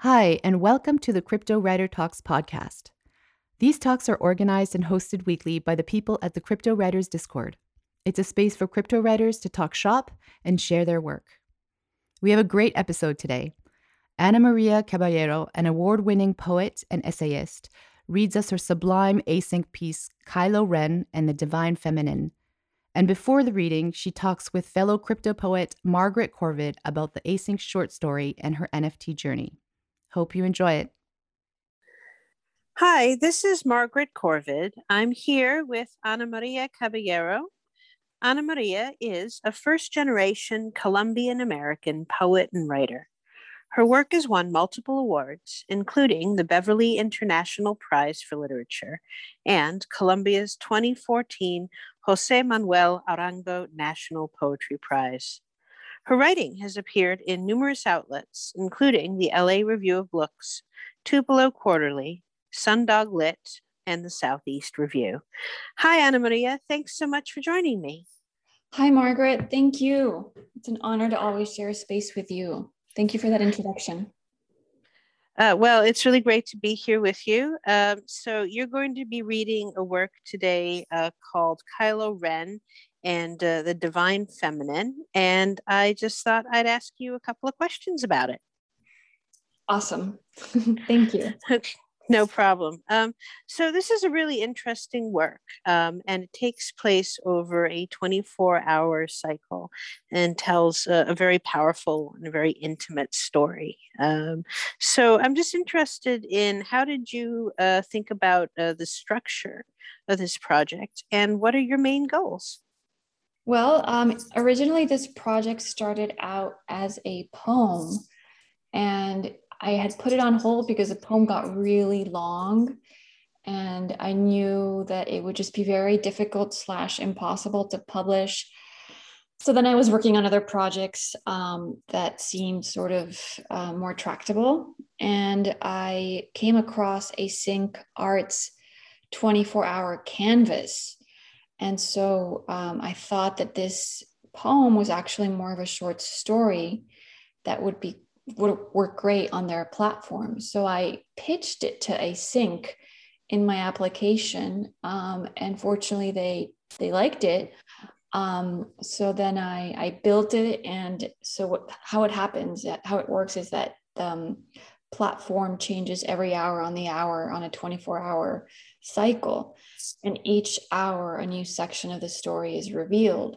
Hi, and welcome to the Crypto Writer Talks podcast. These talks are organized and hosted weekly by the people at the Crypto Writers Discord. It's a space for crypto writers to talk shop and share their work. We have a great episode today. Ana Maria Caballero, an award winning poet and essayist, reads us her sublime async piece, Kylo Ren and the Divine Feminine. And before the reading, she talks with fellow crypto poet Margaret Corvid about the async short story and her NFT journey. Hope you enjoy it. Hi, this is Margaret Corvid. I'm here with Ana Maria Caballero. Ana Maria is a first generation Colombian American poet and writer. Her work has won multiple awards, including the Beverly International Prize for Literature and Colombia's 2014 Jose Manuel Arango National Poetry Prize. Her writing has appeared in numerous outlets, including the LA Review of Books, Tupelo Quarterly, Sundog Lit, and the Southeast Review. Hi, Ana Maria. Thanks so much for joining me. Hi, Margaret. Thank you. It's an honor to always share space with you. Thank you for that introduction. Uh, well, it's really great to be here with you. Um, so, you're going to be reading a work today uh, called Kylo Ren and uh, the divine feminine. And I just thought I'd ask you a couple of questions about it. Awesome. Thank you. no problem. Um, so, this is a really interesting work, um, and it takes place over a 24 hour cycle and tells a, a, very powerful and a very intimate story. Um, so, I'm just interested in how did you uh, think about uh, the structure of this project and what are your main goals? Well, um, originally this project started out as a poem, and I had put it on hold because the poem got really long, and I knew that it would just be very difficult slash impossible to publish. So then I was working on other projects um, that seemed sort of uh, more tractable, and I came across Async Arts 24 hour canvas and so um, I thought that this poem was actually more of a short story that would be would work great on their platform. So I pitched it to Async in my application, um, and fortunately they they liked it. Um, so then I I built it, and so what, how it happens, how it works is that the um, platform changes every hour on the hour on a 24 hour cycle. And each hour, a new section of the story is revealed.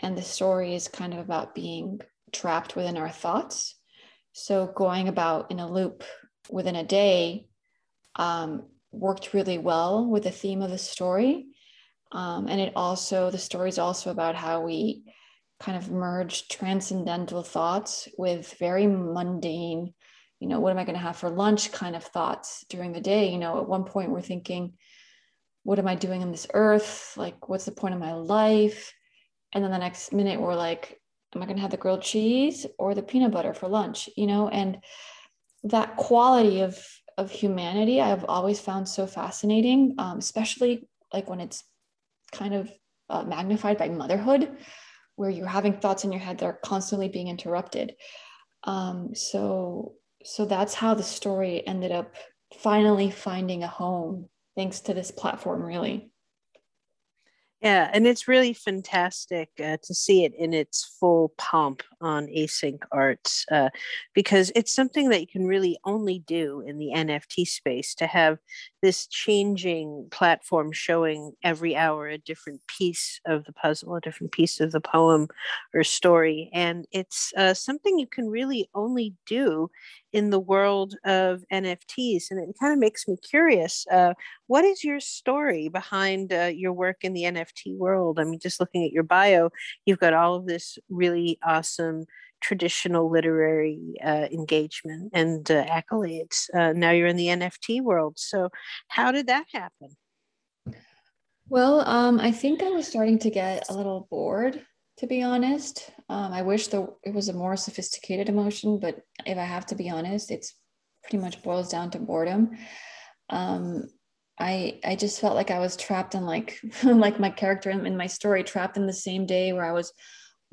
And the story is kind of about being trapped within our thoughts. So, going about in a loop within a day um, worked really well with the theme of the story. Um, and it also, the story is also about how we kind of merge transcendental thoughts with very mundane, you know, what am I going to have for lunch kind of thoughts during the day. You know, at one point we're thinking, what am I doing on this earth? Like, what's the point of my life? And then the next minute, we're like, am I going to have the grilled cheese or the peanut butter for lunch? You know, and that quality of of humanity I've always found so fascinating, um, especially like when it's kind of uh, magnified by motherhood, where you're having thoughts in your head that are constantly being interrupted. Um, so so that's how the story ended up finally finding a home thanks to this platform, really. Yeah, and it's really fantastic uh, to see it in its full pomp on Async Arts uh, because it's something that you can really only do in the NFT space to have this changing platform showing every hour a different piece of the puzzle, a different piece of the poem or story. And it's uh, something you can really only do in the world of NFTs. And it kind of makes me curious. Uh, what is your story behind uh, your work in the NFT world? I mean, just looking at your bio, you've got all of this really awesome traditional literary uh, engagement and uh, accolades. Uh, now you're in the NFT world. So, how did that happen? Well, um, I think I was starting to get a little bored to be honest. Um, I wish the, it was a more sophisticated emotion, but if I have to be honest, it's pretty much boils down to boredom. Um, I I just felt like I was trapped in like like my character in, in my story, trapped in the same day where I was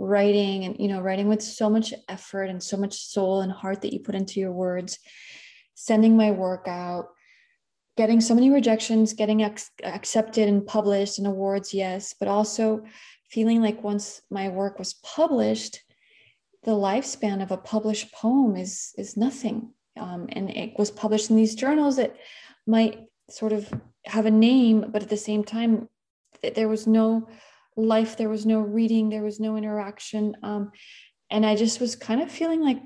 writing and you know writing with so much effort and so much soul and heart that you put into your words sending my work out getting so many rejections getting ex- accepted and published and awards yes but also feeling like once my work was published the lifespan of a published poem is is nothing. Um, and it was published in these journals that might sort of have a name but at the same time there was no life there was no reading there was no interaction um, and i just was kind of feeling like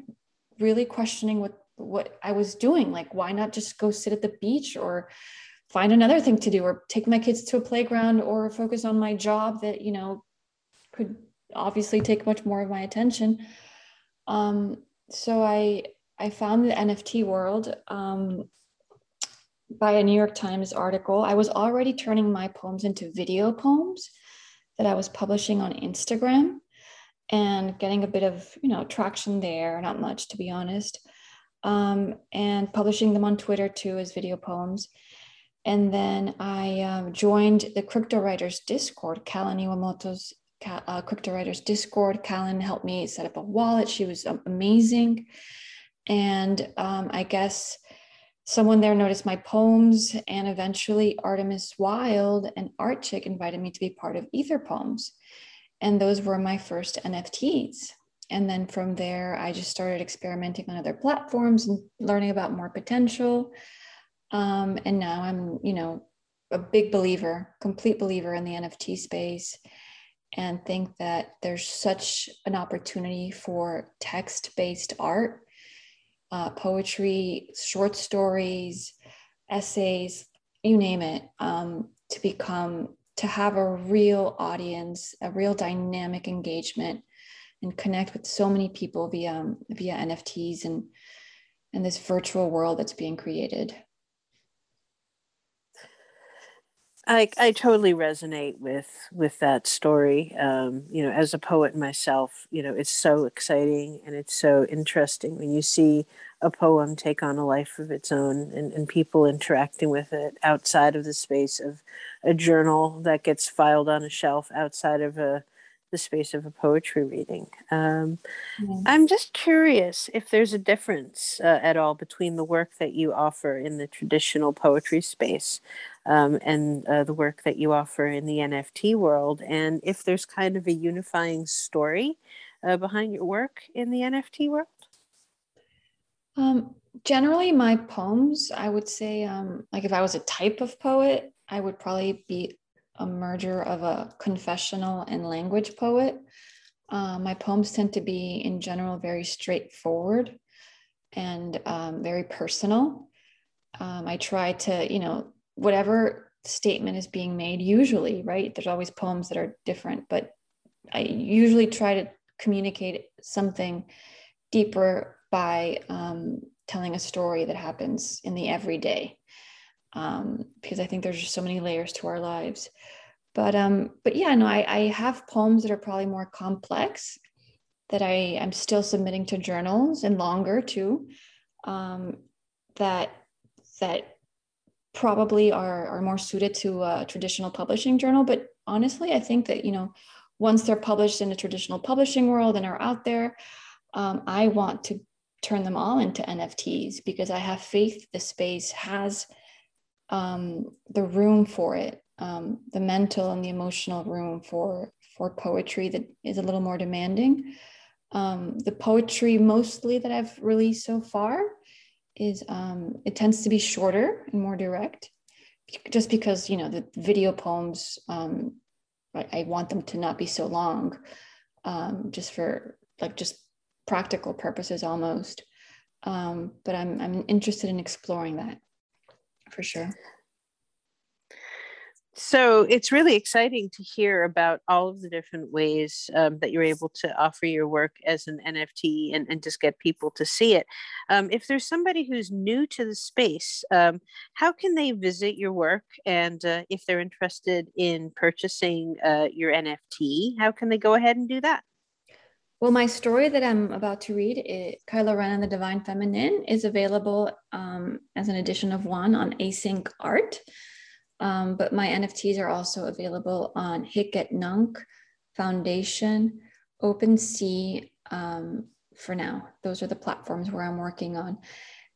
really questioning what what i was doing like why not just go sit at the beach or find another thing to do or take my kids to a playground or focus on my job that you know could obviously take much more of my attention. Um, so i i found the nft world um, by a new york times article. I was already turning my poems into video poems that I was publishing on Instagram and getting a bit of, you know, traction there, not much to be honest. Um, and publishing them on Twitter too as video poems. And then I um, joined the Crypto Writers Discord, Kalen Iwamoto's uh, Crypto Writers Discord. Kalen helped me set up a wallet. She was amazing. And um, I guess someone there noticed my poems and eventually artemis wild and art chick invited me to be part of ether poems. And those were my first nfts and then from there i just started experimenting on other platforms and learning about more potential. Um, and now i'm you know a big believer complete believer in the nft space and think that there's such an opportunity for text-based art uh, poetry, short stories, essays, you name it, um, to become, to have a real audience, a real dynamic engagement, and connect with so many people via via NFTs and and this virtual world that's being created. I, I totally resonate with with that story. Um, you know, as a poet myself, you know, it's so exciting and it's so interesting when you see a poem take on a life of its own and, and people interacting with it outside of the space of a journal that gets filed on a shelf outside of a the space of a poetry reading. Um, mm-hmm. I'm just curious if there's a difference uh, at all between the work that you offer in the traditional poetry space um, and uh, the work that you offer in the NFT world, and if there's kind of a unifying story uh, behind your work in the NFT world. Um, generally, my poems, I would say, um, like if I was a type of poet, I would probably be a merger of a confessional and language poet. Uh, my poems tend to be, in general, very straightforward and um, very personal. Um, I try to, you know, whatever statement is being made, usually, right? There's always poems that are different, but I usually try to communicate something deeper by um, telling a story that happens in the everyday um, because I think there's just so many layers to our lives. But um, but yeah, no, I, I have poems that are probably more complex that I am still submitting to journals and longer too. Um, that that probably are are more suited to a traditional publishing journal. But honestly, I think that you know once they're published in the traditional publishing world and are out there, um, I want to turn them all into NFTs because I have faith the space has um, the room for it, um, the mental and the emotional room for for poetry that is a little more demanding. Um, the poetry mostly that I've released so far is um, it tends to be shorter and more direct, just because you know the video poems. Um, I, want them to not be so long, um, just for like just practical purposes almost. Um, but I'm I'm interested in exploring that for sure. So it's really exciting to hear about all of the different ways um, that you're able to offer your work as an NFT and, and just get people to see it. Um, if there's somebody who's new to the space, um, how can they visit your work? And uh, if they're interested in purchasing uh, your NFT, how can they go ahead and do that? Well, my story that I'm about to read, it, Kylo Ren and the Divine Feminine, is available um, as an edition of one on Async Art. Um, but my NFTs are also available on Hic et Nunc Foundation, OpenSea um, for now. Those are the platforms where I'm working on.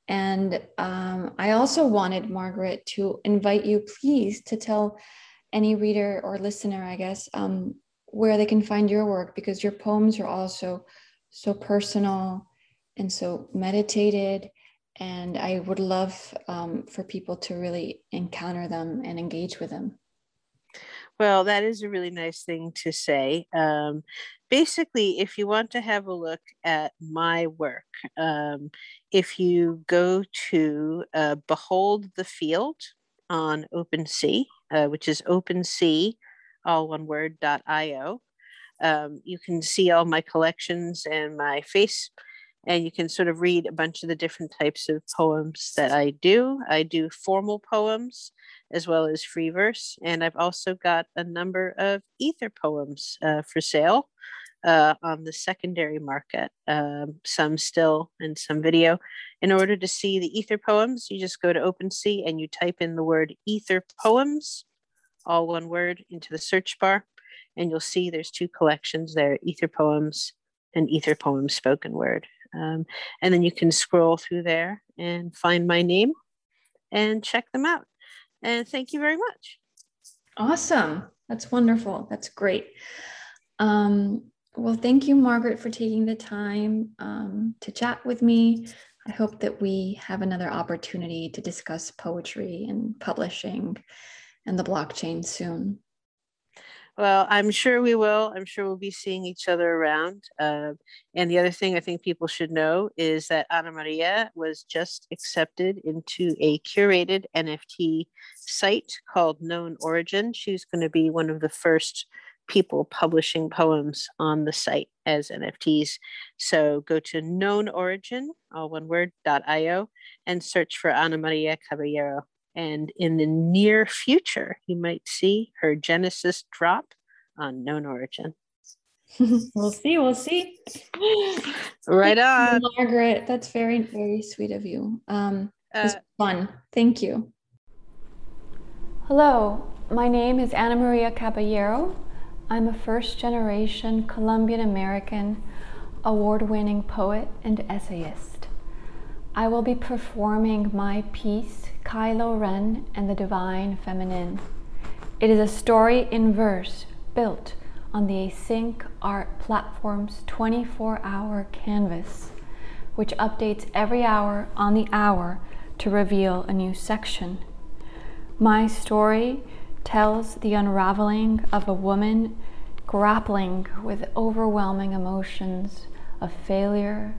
And um, I also wanted, Margaret, to invite you, please, to tell any reader or listener, I guess, um, where they can find your work because your poems are also so personal and so meditated. And I would love um, for people to really encounter them and engage with them. Well, that is a really nice thing to say. Um, basically, if you want to have a look at my work, um, if you go to uh, Behold the Field on OpenSea, uh, which is OpenSea, all one word, .io, um, you can see all my collections and my face and you can sort of read a bunch of the different types of poems that I do. I do formal poems as well as free verse, and I've also got a number of ether poems uh, for sale uh, on the secondary market, um, some still and some video. In order to see the ether poems, you just go to OpenSea and you type in the word ether poems, all one word, into the search bar, and you'll see there's two collections there ether poems and ether poems spoken word. Um, and then you can scroll through there and find my name and check them out. And thank you very much. Awesome. That's wonderful. That's great. Um, well, thank you, Margaret, for taking the time um, to chat with me. I hope that we have another opportunity to discuss poetry and publishing and the blockchain soon. Well, I'm sure we will. I'm sure we'll be seeing each other around. Uh, and the other thing I think people should know is that Ana Maria was just accepted into a curated NFT site called Known Origin. She's going to be one of the first people publishing poems on the site as NFTs. So go to Known Origin, all one word, .io, and search for Ana Maria Caballero. And in the near future, you might see her Genesis drop on known origin. we'll see. We'll see. right on. Margaret, that's very, very sweet of you. Um, uh, fun. Thank you. Hello, my name is Ana Maria Caballero. I'm a first generation Colombian American award winning poet and essayist. I will be performing my piece, Kylo Ren and the Divine Feminine. It is a story in verse built on the Async Art platform's 24 hour canvas, which updates every hour on the hour to reveal a new section. My story tells the unraveling of a woman grappling with overwhelming emotions of failure,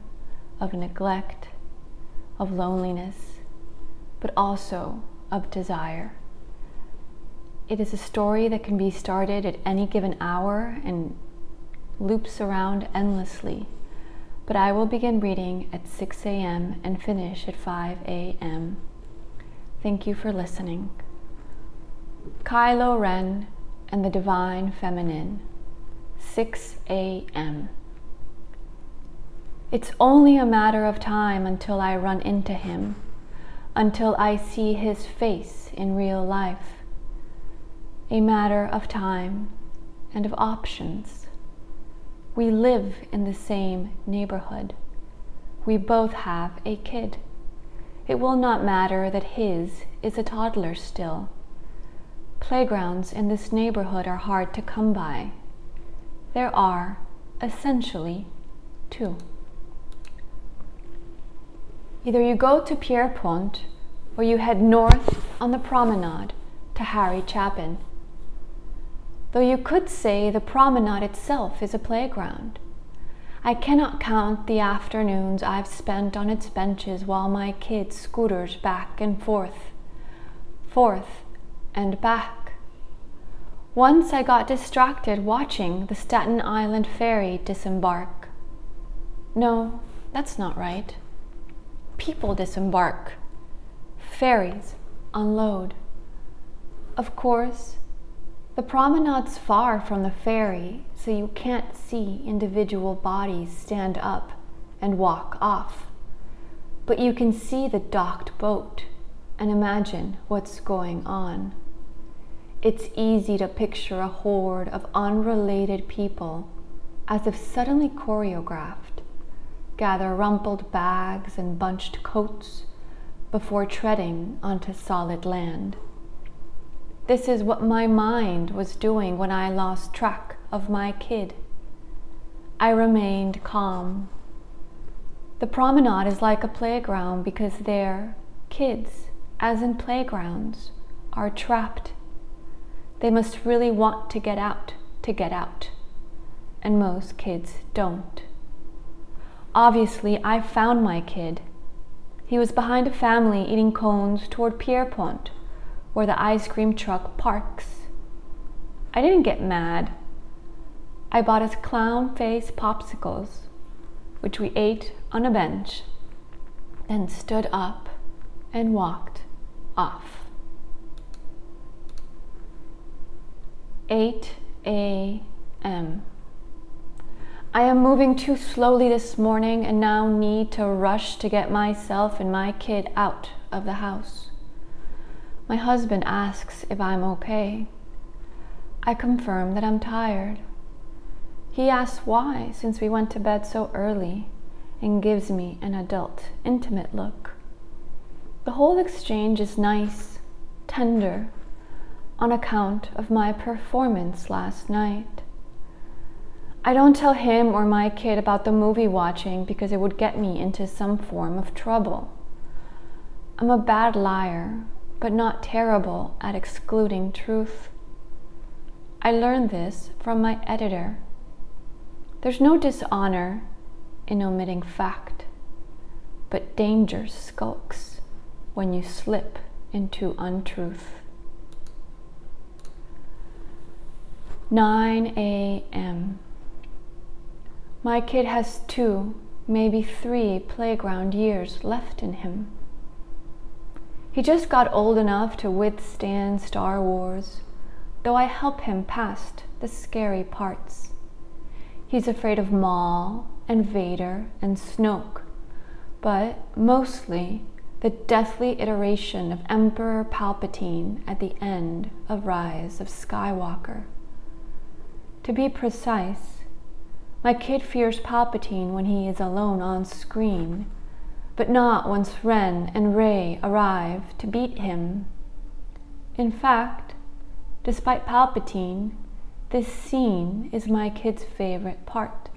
of neglect, of loneliness, but also of desire. It is a story that can be started at any given hour and loops around endlessly. But I will begin reading at 6 a.m. and finish at 5 a.m. Thank you for listening. Kylo Ren and the Divine Feminine, 6 a.m. It's only a matter of time until I run into him, until I see his face in real life. A matter of time and of options. We live in the same neighborhood. We both have a kid. It will not matter that his is a toddler still. Playgrounds in this neighborhood are hard to come by. There are, essentially, two. Either you go to Pierrepont or you head north on the promenade to Harry Chapin. Though you could say the promenade itself is a playground. I cannot count the afternoons I've spent on its benches while my kid scooters back and forth, forth and back. Once I got distracted watching the Staten Island ferry disembark. No, that's not right people disembark, ferries unload. Of course, the promenade's far from the ferry, so you can't see individual bodies stand up and walk off. But you can see the docked boat and imagine what's going on. It's easy to picture a horde of unrelated people as if suddenly choreographed, gather rumpled bags and bunched coats before treading onto solid land. This is what my mind was doing when I lost track of my kid. I remained calm. The promenade is like a playground because there, kids, as in playgrounds, are trapped. They must really want to get out to get out, and most kids don't. Obviously, I found my kid. He was behind a family eating cones toward Pierrepont where the ice cream truck parks. I didn't get mad. I bought us clown face popsicles, which we ate on a bench, then stood up and walked off. 8 a.m. I am moving too slowly this morning and now need to rush to get myself and my kid out of the house. My husband asks if I'm okay. I confirm that I'm tired. He asks why, since we went to bed so early, and gives me an adult, intimate look. The whole exchange is nice, tender, on account of my performance last night. I don't tell him or my kid about the movie watching because it would get me into some form of trouble. I'm a bad liar, but not terrible at excluding truth. I learned this from my editor. There's no dishonor in omitting fact, but danger skulks when you slip into untruth. 9 a.m. My kid has two, maybe three playground years left in him. He just got old enough to withstand Star Wars, though I help him past the scary parts. He's afraid of Maul and Vader and Snoke, but mostly the deathly iteration of Emperor Palpatine at the end of Rise of Skywalker. To be precise, my kid fears Palpatine when he is alone on screen but not once Ren and Rey arrive to beat him. In fact, despite Palpatine, this scene is my kid's favorite part.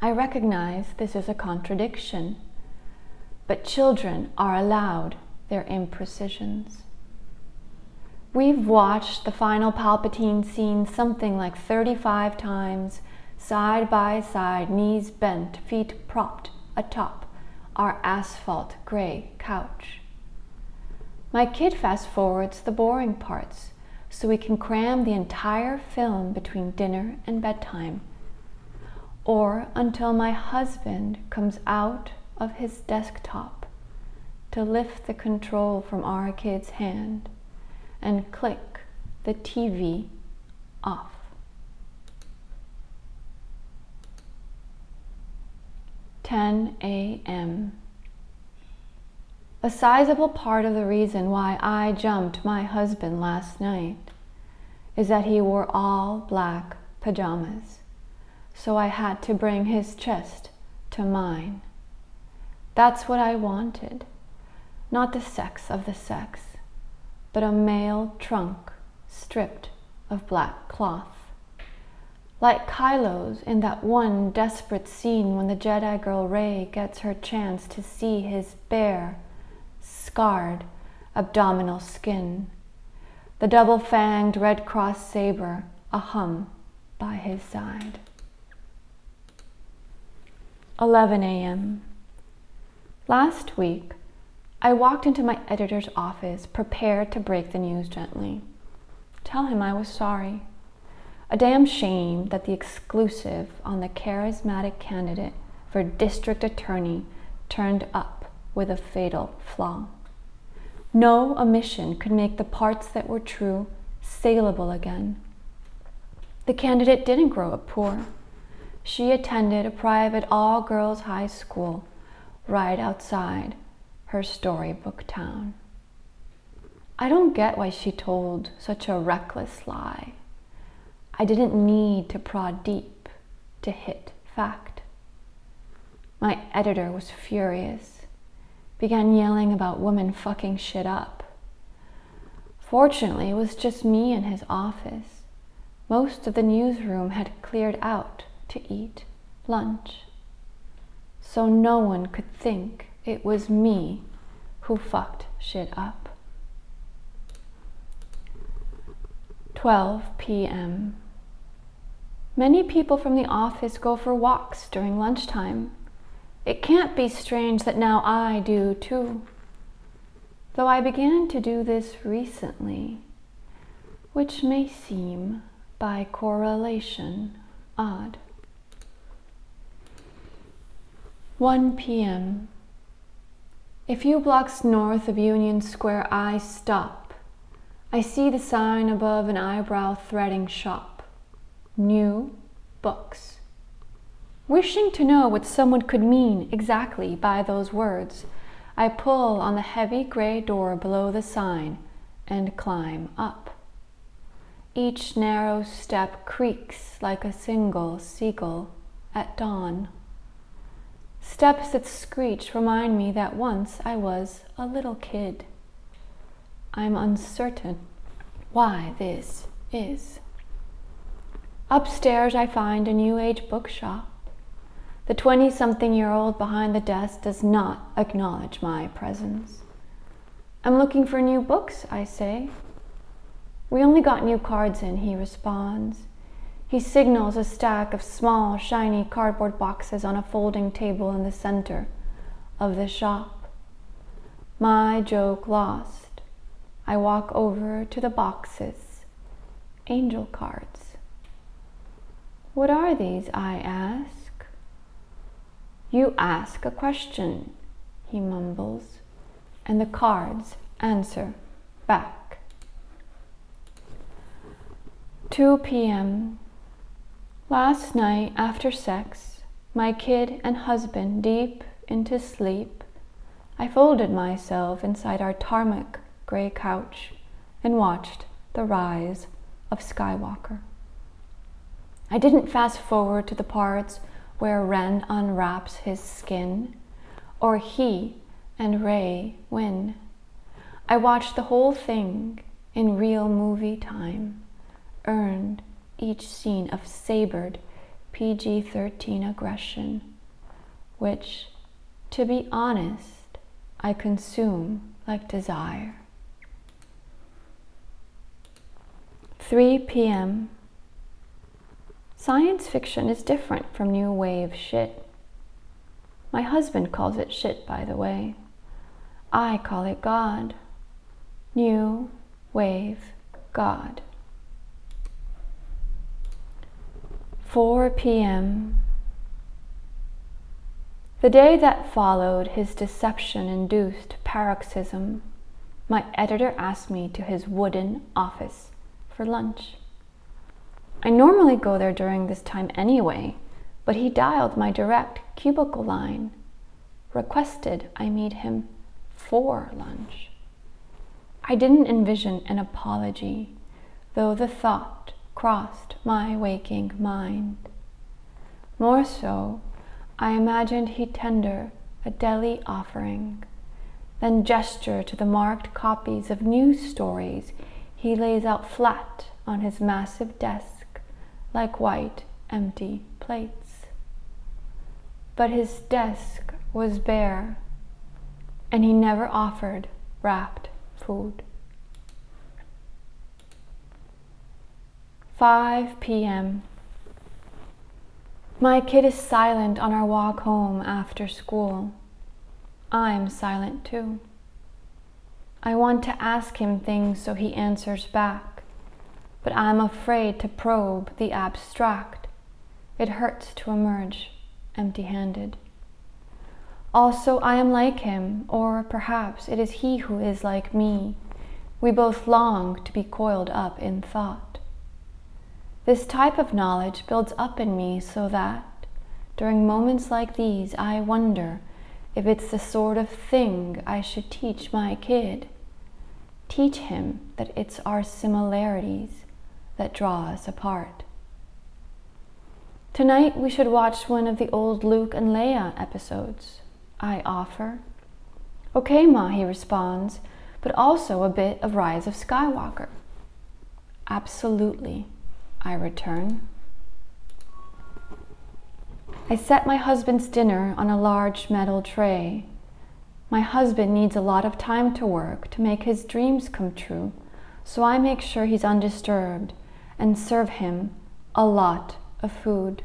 I recognize this is a contradiction, but children are allowed their imprecisions. We've watched the final Palpatine scene something like 35 times, side by side, knees bent, feet propped atop our asphalt gray couch. My kid fast forwards the boring parts so we can cram the entire film between dinner and bedtime, or until my husband comes out of his desktop to lift the control from our kid's hand and click the TV off. 10 a.m. A sizable part of the reason why I jumped my husband last night is that he wore all black pajamas, so I had to bring his chest to mine. That's what I wanted, not the sex of the sex, but a male trunk stripped of black cloth like Kylo's in that one desperate scene when the Jedi girl Rey gets her chance to see his bare, scarred abdominal skin, the double fanged Red Cross saber a hum by his side. 11 a.m. Last week, I walked into my editor's office prepared to break the news gently. Tell him I was sorry a damn shame that the exclusive on the charismatic candidate for district attorney turned up with a fatal flaw. No omission could make the parts that were true saleable again. The candidate didn't grow up poor. She attended a private all girls high school right outside her storybook town. I don't get why she told such a reckless lie. I didn't need to prod deep to hit fact. My editor was furious, began yelling about women fucking shit up. Fortunately, it was just me in his office. Most of the newsroom had cleared out to eat lunch. So no one could think it was me who fucked shit up. 12 p.m. Many people from the office go for walks during lunchtime. It can't be strange that now I do too though I began to do this recently, which may seem, by correlation, odd. 1 p.m. A few blocks north of Union Square, I stop. I see the sign above an eyebrow threading shop. New books. Wishing to know what someone could mean exactly by those words, I pull on the heavy gray door below the sign and climb up. Each narrow step creaks like a single seagull at dawn. Steps that screech remind me that once I was a little kid. I'm uncertain why this is. Upstairs, I find a New Age bookshop. The 20 something year old behind the desk does not acknowledge my presence. I'm looking for new books, I say. We only got new cards in, he responds. He signals a stack of small, shiny cardboard boxes on a folding table in the center of the shop. My joke lost. I walk over to the boxes. Angel cards. What are these? I ask. You ask a question, he mumbles, and the cards answer back. 2 p.m. Last night, after sex, my kid and husband deep into sleep, I folded myself inside our tarmac gray couch and watched the rise of Skywalker. I didn't fast forward to the parts where Ren unwraps his skin, or he and Rey win. I watched the whole thing in real movie time, earned each scene of sabered PG 13 aggression, which, to be honest, I consume like desire. 3 p.m. Science fiction is different from new wave shit. My husband calls it shit, by the way. I call it God. New wave God. 4 p.m. The day that followed his deception induced paroxysm, my editor asked me to his wooden office for lunch. I normally go there during this time anyway, but he dialed my direct cubicle line, requested I meet him for lunch. I didn't envision an apology, though the thought crossed my waking mind. More so, I imagined he'd tender a deli offering, then gesture to the marked copies of news stories he lays out flat on his massive desk like white, empty plates. But his desk was bare, and he never offered wrapped food. 5 p.m. My kid is silent on our walk home after school. I'm silent too. I want to ask him things so he answers back but I am afraid to probe the abstract. It hurts to emerge empty handed. Also, I am like him, or perhaps it is he who is like me. We both long to be coiled up in thought. This type of knowledge builds up in me so that, during moments like these, I wonder if it's the sort of thing I should teach my kid. Teach him that it's our similarities that draw us apart. Tonight we should watch one of the old Luke and Leia episodes. I offer. Okay, Ma, he responds, but also a bit of Rise of Skywalker. Absolutely, I return. I set my husband's dinner on a large metal tray. My husband needs a lot of time to work to make his dreams come true, so I make sure he's undisturbed and serve him a lot of food.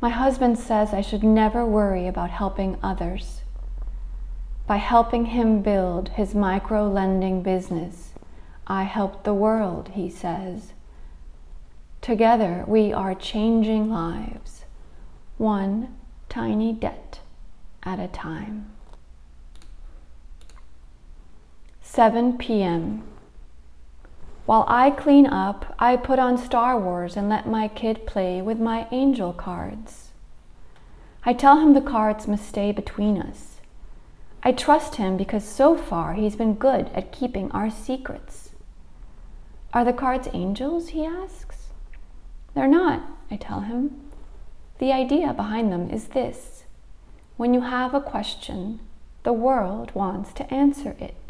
My husband says I should never worry about helping others. By helping him build his micro lending business, I help the world, he says. Together we are changing lives, one tiny debt at a time. 7 p.m. While I clean up, I put on Star Wars and let my kid play with my angel cards. I tell him the cards must stay between us. I trust him because so far he's been good at keeping our secrets. Are the cards angels? he asks. They're not, I tell him. The idea behind them is this when you have a question, the world wants to answer it.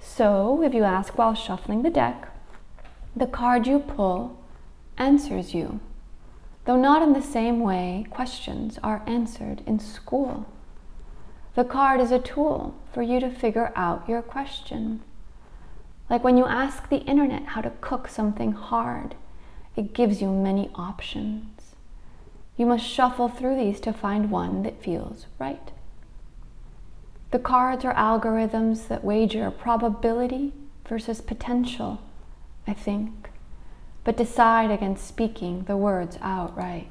So, if you ask while shuffling the deck, the card you pull answers you, though not in the same way questions are answered in school. The card is a tool for you to figure out your question. Like when you ask the internet how to cook something hard, it gives you many options. You must shuffle through these to find one that feels right. The cards are algorithms that wager probability versus potential, I think, but decide against speaking the words outright.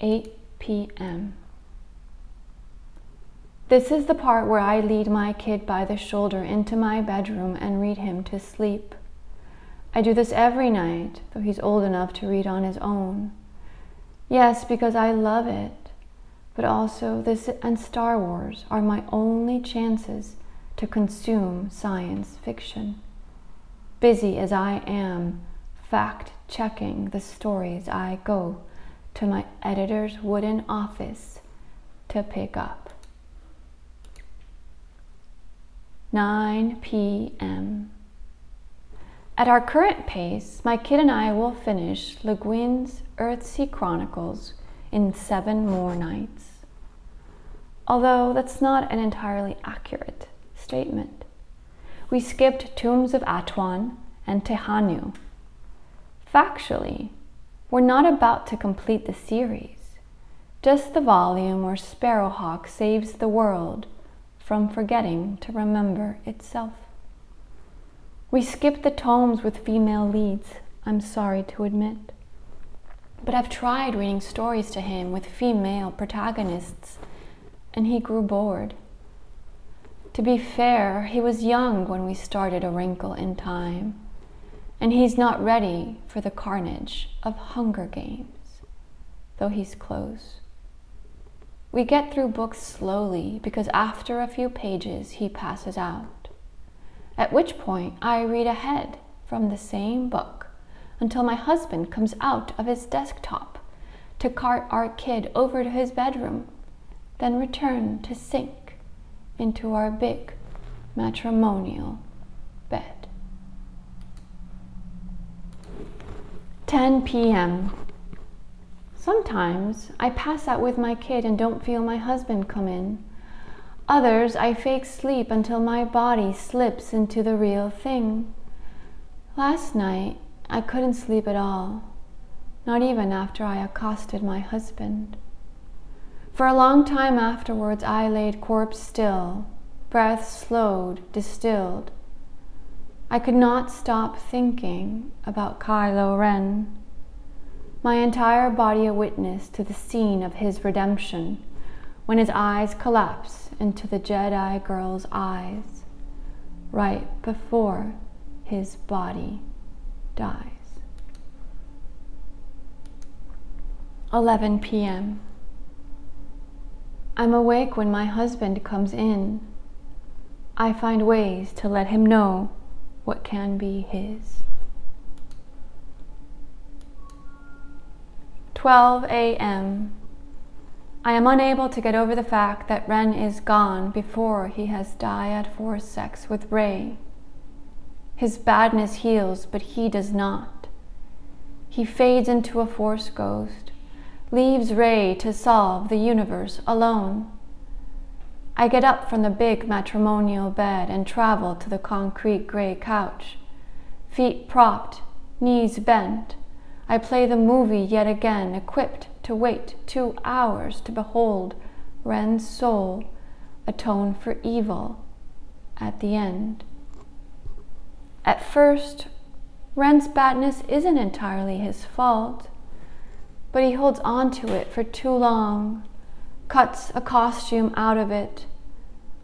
8 p.m. This is the part where I lead my kid by the shoulder into my bedroom and read him to sleep. I do this every night, though he's old enough to read on his own. Yes, because I love it but also this and Star Wars are my only chances to consume science fiction. Busy as I am fact checking the stories, I go to my editor's wooden office to pick up. 9 p.m. At our current pace, my kid and I will finish Le Guin's Earthsea Chronicles in seven more nights. Although that's not an entirely accurate statement. We skipped Tombs of Atuan and Tehanu. Factually, we're not about to complete the series, just the volume where Sparrowhawk saves the world from forgetting to remember itself. We skipped the tomes with female leads, I'm sorry to admit. But I've tried reading stories to him with female protagonists, and he grew bored. To be fair, he was young when we started A Wrinkle in Time, and he's not ready for the carnage of Hunger Games, though he's close. We get through books slowly because after a few pages he passes out, at which point I read ahead from the same book until my husband comes out of his desktop to cart our kid over to his bedroom, then return to sink into our big matrimonial bed. 10 p.m. Sometimes I pass out with my kid and don't feel my husband come in. Others, I fake sleep until my body slips into the real thing. Last night, I couldn't sleep at all, not even after I accosted my husband. For a long time afterwards, I laid corpse still, breath slowed, distilled. I could not stop thinking about Kylo Ren. My entire body a witness to the scene of his redemption when his eyes collapse into the Jedi girl's eyes, right before his body dies. 11 p.m. I'm awake when my husband comes in. I find ways to let him know what can be his. 12 a.m. I am unable to get over the fact that Ren is gone before he has dyad force sex with Rey. His badness heals, but he does not. He fades into a force ghost, leaves Rey to solve the universe alone. I get up from the big matrimonial bed and travel to the concrete gray couch. Feet propped, knees bent, I play the movie yet again, equipped to wait two hours to behold Ren's soul atone for evil at the end. At first, Ren's badness isn't entirely his fault, but he holds on to it for too long, cuts a costume out of it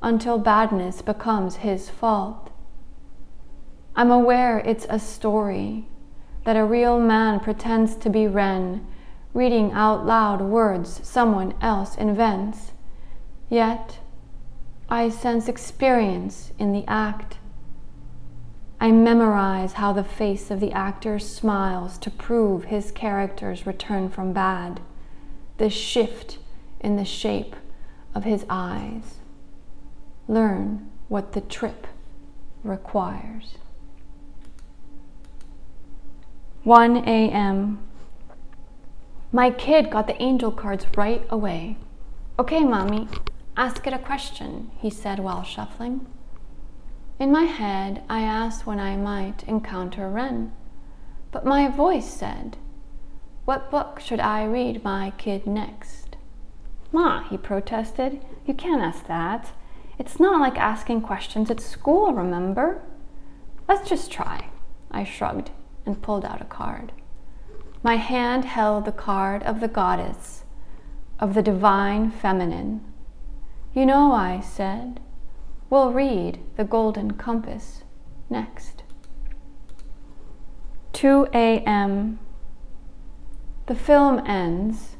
until badness becomes his fault. I'm aware it's a story, that a real man pretends to be Ren, reading out loud words someone else invents. Yet, I sense experience in the act. I memorize how the face of the actor smiles to prove his character's return from bad, the shift in the shape of his eyes. Learn what the trip requires. 1 a.m. My kid got the angel cards right away. Okay, mommy, ask it a question, he said while shuffling. In my head, I asked when I might encounter Ren, but my voice said, What book should I read my kid next? Ma, he protested, you can't ask that. It's not like asking questions at school, remember? Let's just try. I shrugged and pulled out a card. My hand held the card of the goddess, of the divine feminine. You know, I said, We'll read The Golden Compass next. 2 a.m. The film ends.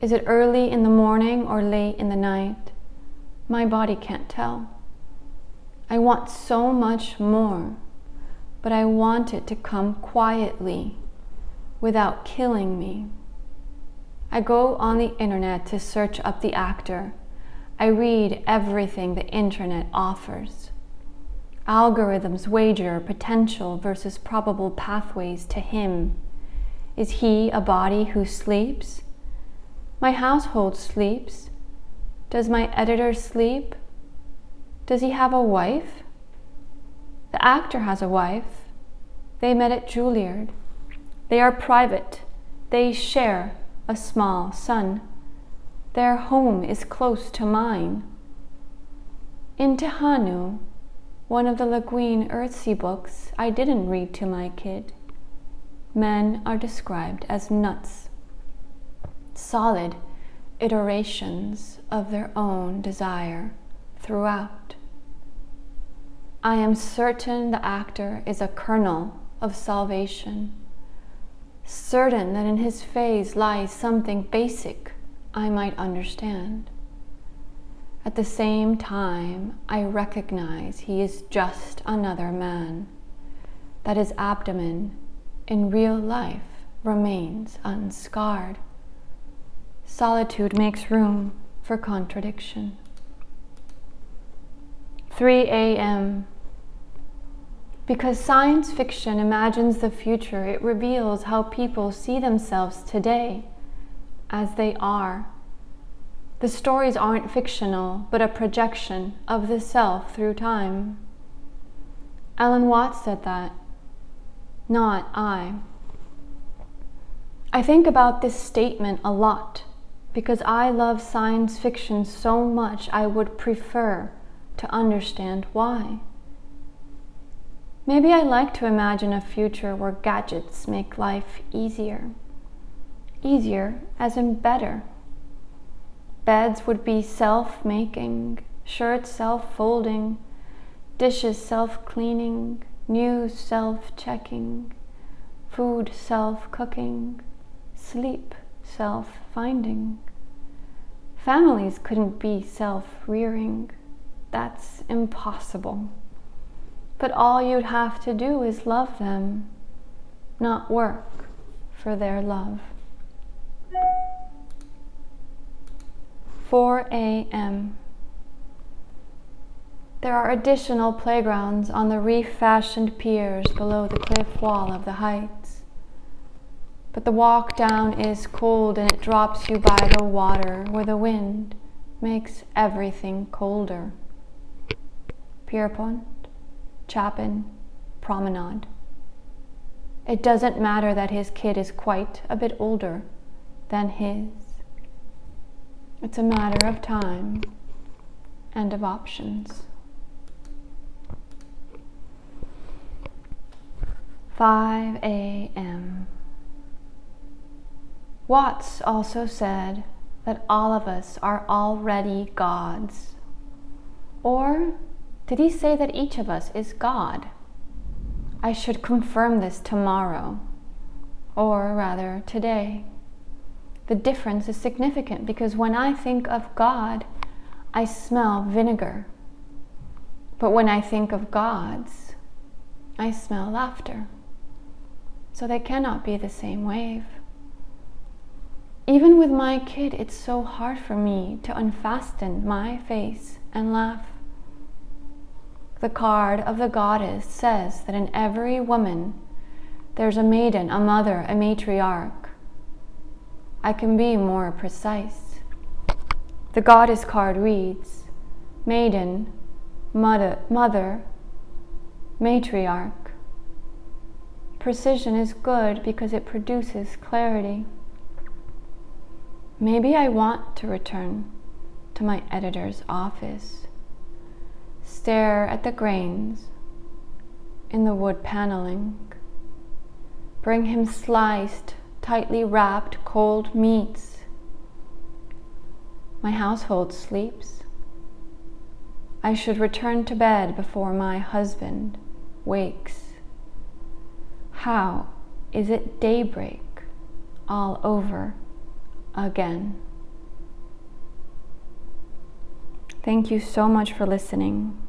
Is it early in the morning or late in the night? My body can't tell. I want so much more, but I want it to come quietly without killing me. I go on the internet to search up the actor I read everything the internet offers. Algorithms wager potential versus probable pathways to him. Is he a body who sleeps? My household sleeps. Does my editor sleep? Does he have a wife? The actor has a wife. They met at Juilliard. They are private. They share a small son. Their home is close to mine. In Tehanu, one of the Le Guin Earthsea books I didn't read to my kid, men are described as nuts, solid iterations of their own desire throughout. I am certain the actor is a kernel of salvation, certain that in his face lies something basic I might understand. At the same time, I recognize he is just another man, that his abdomen in real life remains unscarred. Solitude makes room for contradiction. 3 a.m. Because science fiction imagines the future, it reveals how people see themselves today as they are. The stories aren't fictional, but a projection of the self through time. Alan Watts said that, not I. I think about this statement a lot because I love science fiction so much I would prefer to understand why. Maybe I like to imagine a future where gadgets make life easier easier, as in better. Beds would be self making, shirts self folding, dishes self cleaning, news self checking, food self cooking, sleep self finding. Families couldn't be self rearing. That's impossible. But all you'd have to do is love them, not work for their love. 4 a.m. There are additional playgrounds on the reef fashioned piers below the cliff wall of the heights. But the walk down is cold and it drops you by the water where the wind makes everything colder. Pierrepont, Chapin, Promenade. It doesn't matter that his kid is quite a bit older than his. It's a matter of time and of options. 5 a.m. Watts also said that all of us are already gods. Or did he say that each of us is God? I should confirm this tomorrow, or rather today. The difference is significant because when I think of God, I smell vinegar. But when I think of gods, I smell laughter so they cannot be the same wave. Even with my kid, it's so hard for me to unfasten my face and laugh. The card of the goddess says that in every woman there's a maiden, a mother, a matriarch. I can be more precise. The goddess card reads Maiden, mother, mother matriarch. Precision is good because it produces clarity. Maybe I want to return to my editor's office, stare at the grains in the wood paneling, bring him sliced, tightly wrapped cold meats. My household sleeps. I should return to bed before my husband wakes. How is it daybreak all over again? Thank you so much for listening.